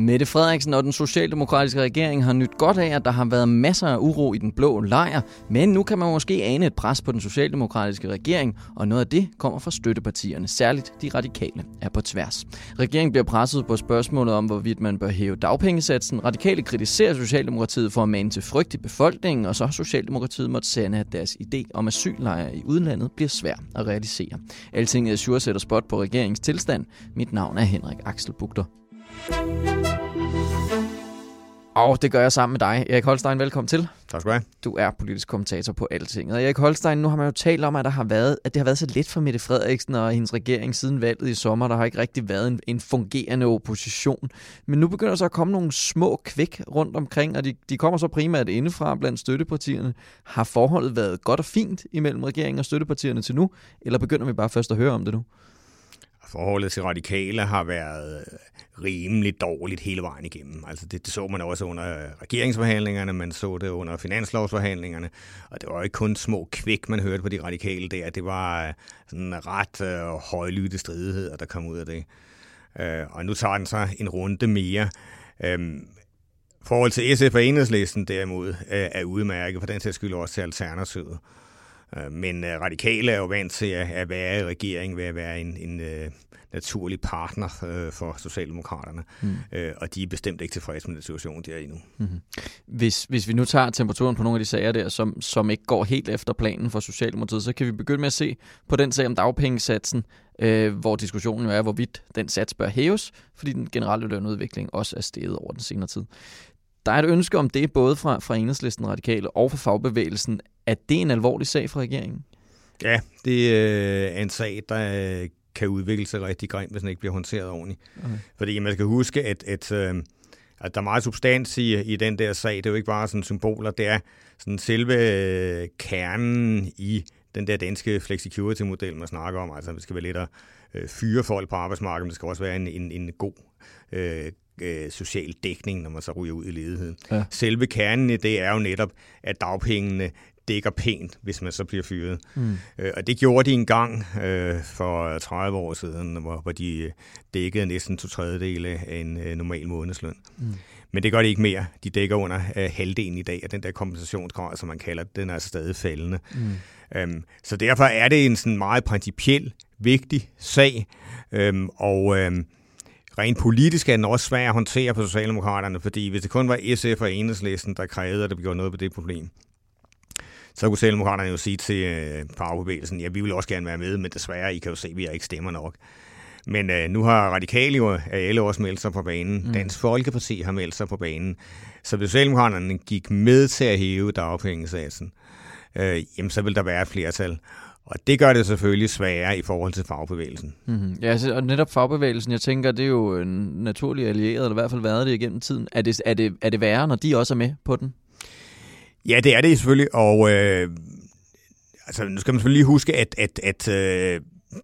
Mette Frederiksen og den socialdemokratiske regering har nyt godt af, at der har været masser af uro i den blå lejr, men nu kan man måske ane et pres på den socialdemokratiske regering, og noget af det kommer fra støttepartierne, særligt de radikale er på tværs. Regeringen bliver presset på spørgsmålet om, hvorvidt man bør hæve dagpengesatsen. Radikale kritiserer Socialdemokratiet for at mane til frygt i befolkningen, og så har Socialdemokratiet måtte sende, at deres idé om asyllejre i udlandet bliver svær at realisere. Alting er sure sætter spot på regeringens tilstand. Mit navn er Henrik Axel Bugter. Og det gør jeg sammen med dig. Erik Holstein, velkommen til. Tak skal du have. Du er politisk kommentator på Altinget. Og Erik Holstein, nu har man jo talt om, at, der har været, at det har været så lidt for Mette Frederiksen og hendes regering siden valget i sommer. Der har ikke rigtig været en, en fungerende opposition. Men nu begynder der så at komme nogle små kvæk rundt omkring, og de, de kommer så primært indefra blandt støttepartierne. Har forholdet været godt og fint imellem regeringen og støttepartierne til nu, eller begynder vi bare først at høre om det nu? Forholdet til radikale har været rimelig dårligt hele vejen igennem. Altså det, det så man også under regeringsforhandlingerne, man så det under finanslovsforhandlingerne, og det var ikke kun små kvik, man hørte på de radikale der. Det var øh, sådan ret øh, højlytte stridigheder, der kom ud af det. Øh, og nu tager den så en runde mere. Øh, forhold til SF og enhedslisten derimod øh, er udmærket, for den sags skyld også til Alternativet. Øh, men øh, radikale er jo vant til at, være i regering ved at være en, en øh, naturlig partner øh, for Socialdemokraterne, mm. øh, og de er bestemt ikke tilfredse med den situation, de er i nu. Mm-hmm. Hvis, hvis vi nu tager temperaturen på nogle af de sager der, som, som ikke går helt efter planen for Socialdemokratiet, så kan vi begynde med at se på den sag om dagpengesatsen, øh, hvor diskussionen jo er, hvorvidt den sats bør hæves, fordi den generelle lønudvikling også er steget over den senere tid. Der er et ønske om det, både fra, fra enhedslisten radikale og fra fagbevægelsen. Er det en alvorlig sag for regeringen? Ja, det øh, er en sag, der øh, kan udvikle sig rigtig grimt, hvis den ikke bliver håndteret ordentligt. Okay. Fordi man skal huske, at, at, øh, at der er meget substans i, i den der sag. Det er jo ikke bare sådan symboler, det er sådan selve kernen i den der danske flexicurity-model, man snakker om. Altså, det skal være lidt at øh, fyre folk på arbejdsmarkedet, men det skal også være en, en, en god øh, øh, social dækning, når man så ryger ud i ledigheden. Ja. Selve kernen i det er jo netop, at dagpengene dækker pænt, hvis man så bliver fyret. Mm. Øh, og det gjorde de en gang øh, for 30 år siden, hvor, hvor de øh, dækkede næsten to tredjedele af en øh, normal månedsløn. Mm. Men det gør de ikke mere. De dækker under øh, halvdelen i dag, og den der kompensationsgrad, som man kalder den er altså stadig faldende. Mm. Øhm, så derfor er det en sådan meget principiel, vigtig sag, øhm, og øhm, rent politisk er den også svær at håndtere for Socialdemokraterne, fordi hvis det kun var SF og Enhedslisten, der krævede, at der blev noget på det problem, så kunne Socialdemokraterne jo sige til øh, fagbevægelsen, ja, vi vil også gerne være med, men desværre, I kan jo se, at vi ikke stemmer nok. Men øh, nu har Radikale jo alle også meldt sig på banen. Mm. Dansk Folkeparti har meldt sig på banen. Så hvis Socialdemokraterne gik med til at hæve dagpengesatsen, øh, jamen så vil der være et flertal. Og det gør det selvfølgelig sværere i forhold til fagbevægelsen. Mm-hmm. Ja, altså, og netop fagbevægelsen, jeg tænker, det er jo en naturlig allieret, eller i hvert fald været det igennem tiden. Er det, er, det, er det værre, når de også er med på den? Ja, det er det selvfølgelig, og øh, altså, nu skal man selvfølgelig lige huske, at, at, at øh,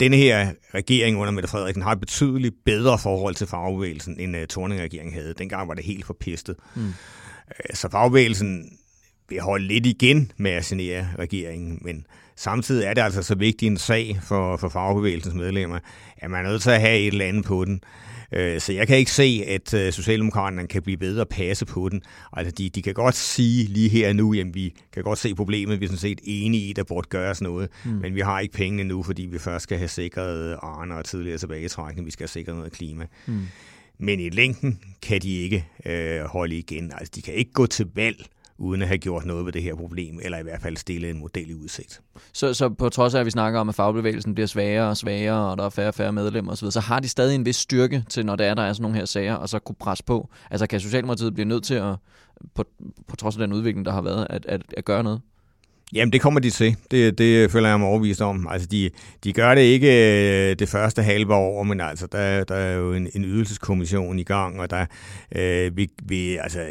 denne her regering under Mette Frederiksen har et betydeligt bedre forhold til fagbevægelsen, end uh, Torning-regeringen havde. Dengang var det helt forpestet. Mm. Uh, så fagbevægelsen vil holde lidt igen med at signere regeringen, men samtidig er det altså så vigtig en sag for, for fagbevægelsens medlemmer, at man er nødt til at have et eller andet på den. Øh, så jeg kan ikke se, at øh, Socialdemokraterne kan blive bedre at passe på den. Altså, de, de kan godt sige lige her og nu, at vi kan godt se problemet, vi er sådan set enige i, der burde gøres noget, mm. men vi har ikke pengene nu, fordi vi først skal have sikret Arne og tidligere tilbagetrækning, vi skal have sikret noget klima. Mm. Men i længden kan de ikke øh, holde igen. Altså, de kan ikke gå til valg uden at have gjort noget ved det her problem, eller i hvert fald stille en model i udsigt. Så, så på trods af, at vi snakker om, at fagbevægelsen bliver svagere og svagere, og der er færre og færre medlemmer osv., så har de stadig en vis styrke til, når der er, der er sådan nogle her sager, og så kunne presse på. Altså kan Socialdemokratiet blive nødt til at, på, på trods af den udvikling, der har været, at, at, at gøre noget? Jamen, det kommer de til. Det, det føler jeg mig overbevist om. Altså, de, de gør det ikke øh, det første halve år, men altså, der, der er jo en, en ydelseskommission i gang, og der øh, vi, vi, altså,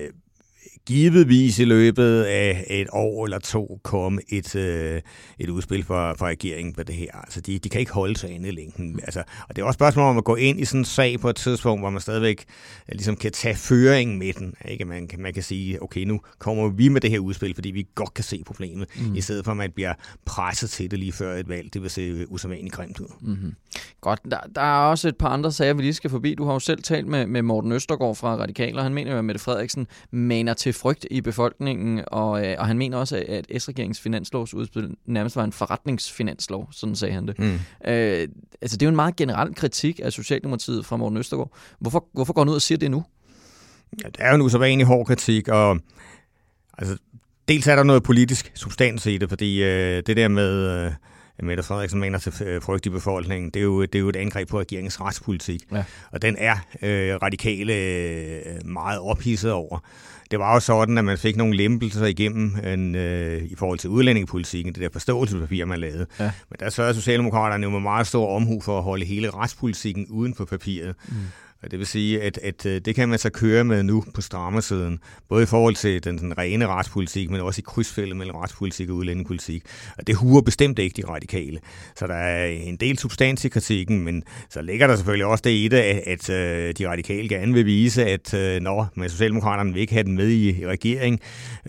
givetvis i løbet af et år eller to komme et, øh, et udspil fra, fra regeringen på det her. Altså, de, de kan ikke holde sig inde i længden. Altså, og det er også et spørgsmål om at gå ind i sådan en sag på et tidspunkt, hvor man stadigvæk øh, ligesom kan tage føringen med den. Ikke? Man, man kan sige, okay, nu kommer vi med det her udspil, fordi vi godt kan se problemet, mm. i stedet for at man bliver presset til det lige før et valg. Det vil se usædvanligt grimt ud. Mm-hmm. Godt. Der, der er også et par andre sager, vi lige skal forbi. Du har jo selv talt med, med Morten Østergaard fra Radikaler. Han mener jo, at Mette Frederiksen maner til frygt i befolkningen, og, øh, og han mener også, at S-regeringens finanslovsudspil nærmest var en forretningsfinanslov, sådan sagde han det. Mm. Øh, altså det er jo en meget generel kritik af Socialdemokratiet fra Morten Østergaard. Hvorfor, hvorfor går han ud og siger det nu? Ja, det er jo en usædvanlig hård kritik, og altså, dels er der noget politisk substans i det, fordi øh, det der med... Øh, Mette Frederiksen mener til øh, frygt i befolkningen, det er, jo, det er jo et angreb på regeringens retspolitik. Ja. Og den er øh, radikale øh, meget ophidset over. Det var jo sådan, at man fik nogle lempelser igennem en, øh, i forhold til udlændingepolitikken, det der forståelsespapir, man lavede. Ja. Men der sørger Socialdemokraterne jo med meget stor omhu for at holde hele retspolitikken uden på papiret. Mm. Det vil sige, at, at øh, det kan man så køre med nu på strammersiden, både i forhold til den, den rene retspolitik, men også i krydsfældet mellem retspolitik og udlændingepolitik. Og det huer bestemt ikke de radikale. Så der er en del substans i kritikken, men så ligger der selvfølgelig også det i det, at, at øh, de radikale gerne vil vise, at øh, når med Socialdemokraterne vil ikke have den med i, i regering,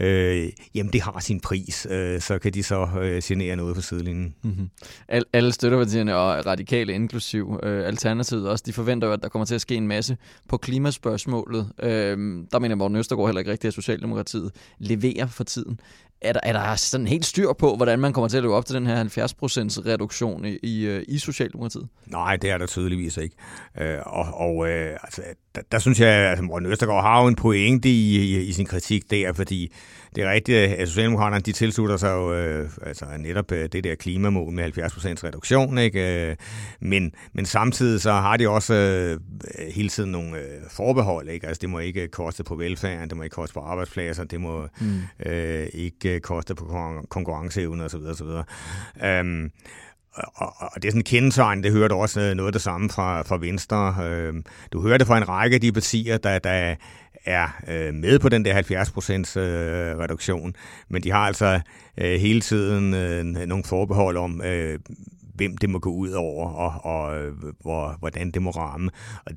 øh, jamen det har sin pris, øh, så kan de så øh, genere noget for sidelinjen. Mm-hmm. Al, alle støttepartierne og radikale inklusiv øh, Alternativet også, de forventer jo, at der kommer til at ske en masse på klimaspørgsmålet. Øhm, der mener Morten Østergaard heller ikke rigtigt, at Socialdemokratiet leverer for tiden. Er der, er der sådan helt styr på, hvordan man kommer til at leve op til den her 70% reduktion i, i, øh, i Socialdemokratiet? Nej, det er der tydeligvis ikke. Øh, og og øh, altså, der, der synes jeg, at altså, Morten Østergaard har jo en pointe i, i, i sin kritik der, fordi det er rigtigt, at Socialdemokraterne de tilslutter sig jo øh, altså netop øh, det der klimamål med 70% reduktion, ikke? Øh, men, men samtidig så har de også øh, hele tiden nogle øh, forbehold, ikke? Altså det må ikke koste på velfærden, det må ikke koste på arbejdspladser, det må mm. øh, ikke Øh, koste på konkurrenceevne osv. osv. Øhm, og, og det er sådan en kendetegn, det hørte også noget af det samme fra, fra Venstre. Øhm, du hørte fra en række af de partier, der, der er øh, med på den der 70 procents øh, reduktion, men de har altså øh, hele tiden øh, nogle forbehold om, øh, hvem det må gå ud over, og, og hvor, hvordan det må ramme.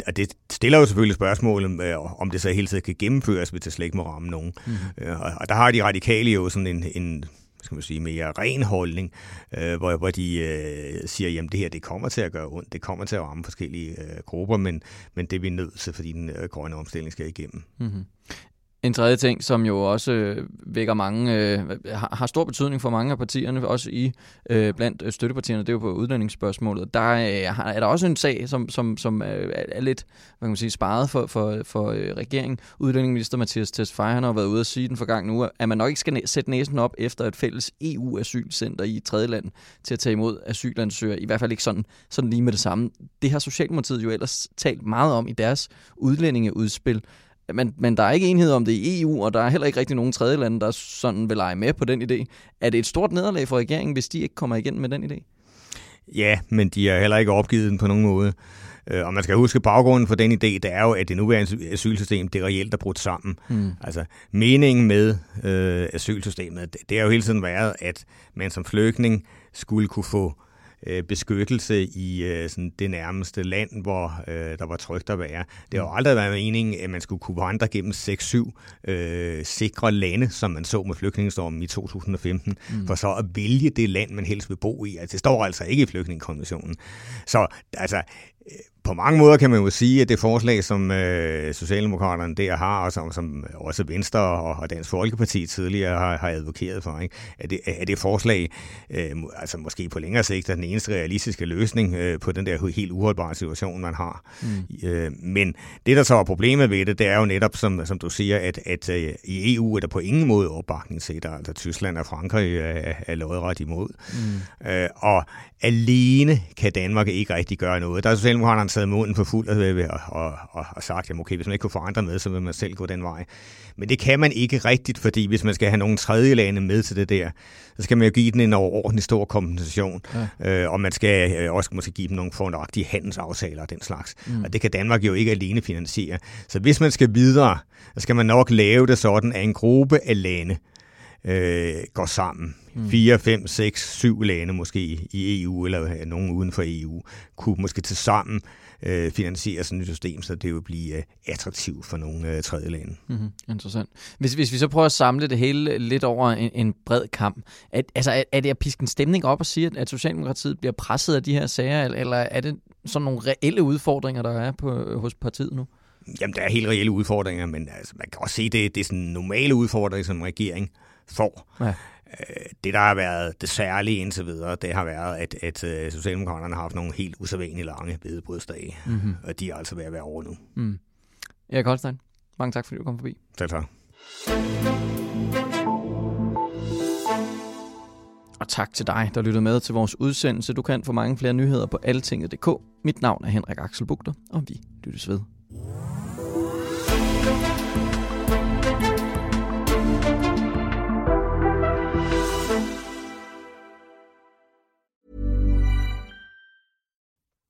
Og det stiller jo selvfølgelig spørgsmålet, øh, om det så hele tiden kan gennemføres, hvis det slet ikke må ramme nogen. Mm-hmm. Og, og der har de radikale jo sådan en, en skal man sige, mere ren holdning, øh, hvor, hvor de øh, siger, jamen det her, det kommer til at gøre ondt, det kommer til at ramme forskellige øh, grupper, men, men det er vi nødt til, fordi den øh, grønne omstilling skal igennem. Mm-hmm. En tredje ting, som jo også øh, vækker mange, øh, har, har stor betydning for mange af partierne, også i øh, blandt øh, støttepartierne, det er jo på udlændingsspørgsmålet. Der øh, er der også en sag, som, som, som øh, er lidt hvad kan man sige, sparet for, for, for øh, regeringen. Udlændingeminister Mathias Tesfaye har været ude at sige den forgangne uge, at man nok ikke skal sætte næsen op efter et fælles EU-asylcenter i et tredje land til at tage imod asylansøgere. I hvert fald ikke sådan, sådan lige med det samme. Det har Socialdemokratiet jo ellers talt meget om i deres udlændingeudspil. Men, men der er ikke enhed om det i EU, og der er heller ikke rigtig nogen tredje lande, der sådan vil lege med på den idé. Er det et stort nederlag for regeringen, hvis de ikke kommer igen med den idé? Ja, men de har heller ikke opgivet den på nogen måde. Øh, og man skal huske, baggrunden for den idé, det er jo, at det nuværende asylsystem, det er reelt er brudt sammen. Mm. Altså, meningen med øh, asylsystemet, det, det har jo hele tiden været, at man som flygtning skulle kunne få øh, beskyttelse i øh, sådan det nærmeste land, hvor øh, der var trygt at være. Det har jo aldrig været meningen, at man skulle kunne vandre gennem 6-7 øh, sikre lande, som man så med flygtningestormen i 2015, mm. for så at vælge det land, man helst vil bo i. Altså, det står altså ikke i flygtningekonventionen. Så altså, på mange måder kan man jo sige, at det forslag, som øh, Socialdemokraterne der har, og som, som også Venstre og, og Dansk Folkeparti tidligere har, har advokeret for, ikke? At, det, at det forslag, øh, altså måske på længere sigt, er den eneste realistiske løsning øh, på den der helt uholdbare situation, man har. Mm. Øh, men det, der så er problemet ved det, det er jo netop, som, som du siger, at, at øh, i EU er der på ingen måde opbakning til det. Altså Tyskland og Frankrig er, er lodret imod. Mm. Øh, og alene kan Danmark ikke rigtig gøre noget. Der er Socialdemokraterne taget munden for fuld og, og, og, og sagt, at okay, hvis man ikke kunne få andre med, så vil man selv gå den vej. Men det kan man ikke rigtigt, fordi hvis man skal have nogle tredje lande med til det der, så skal man jo give den en overordentlig stor kompensation, ja. øh, og man skal øh, også måske give dem nogle fornøjagtige handelsaftaler og den slags. Mm. Og det kan Danmark jo ikke alene finansiere. Så hvis man skal videre, så skal man nok lave det sådan, at en gruppe af lande øh, går sammen. Mm. 4, 5, 6, 7 lande måske i EU, eller nogen uden for EU, kunne måske til sammen øh, finansiere sådan et system, så det vil blive øh, attraktivt for nogle øh, tredje lande. Mm-hmm. Interessant. Hvis, hvis vi så prøver at samle det hele lidt over en, en bred kamp, at, altså, er, er det at piske en stemning op og sige, at, at Socialdemokratiet bliver presset af de her sager, eller er det sådan nogle reelle udfordringer, der er på, hos partiet nu? Jamen, der er helt reelle udfordringer, men altså, man kan også se, det, det er sådan normale udfordringer, som regering får. Ja. Øh, det, der har været det særlige indtil videre, det har været, at, at øh, Socialdemokraterne har haft nogle helt usædvanligt lange bedebrødsdage, mm-hmm. og de er altså ved at være over nu. Mm. Erik Holstein, mange tak, fordi du kom forbi. Selv tak. Og tak til dig, der lyttede med til vores udsendelse. Du kan få mange flere nyheder på altinget.dk. Mit navn er Henrik Axel Bugter, og vi lyttes ved.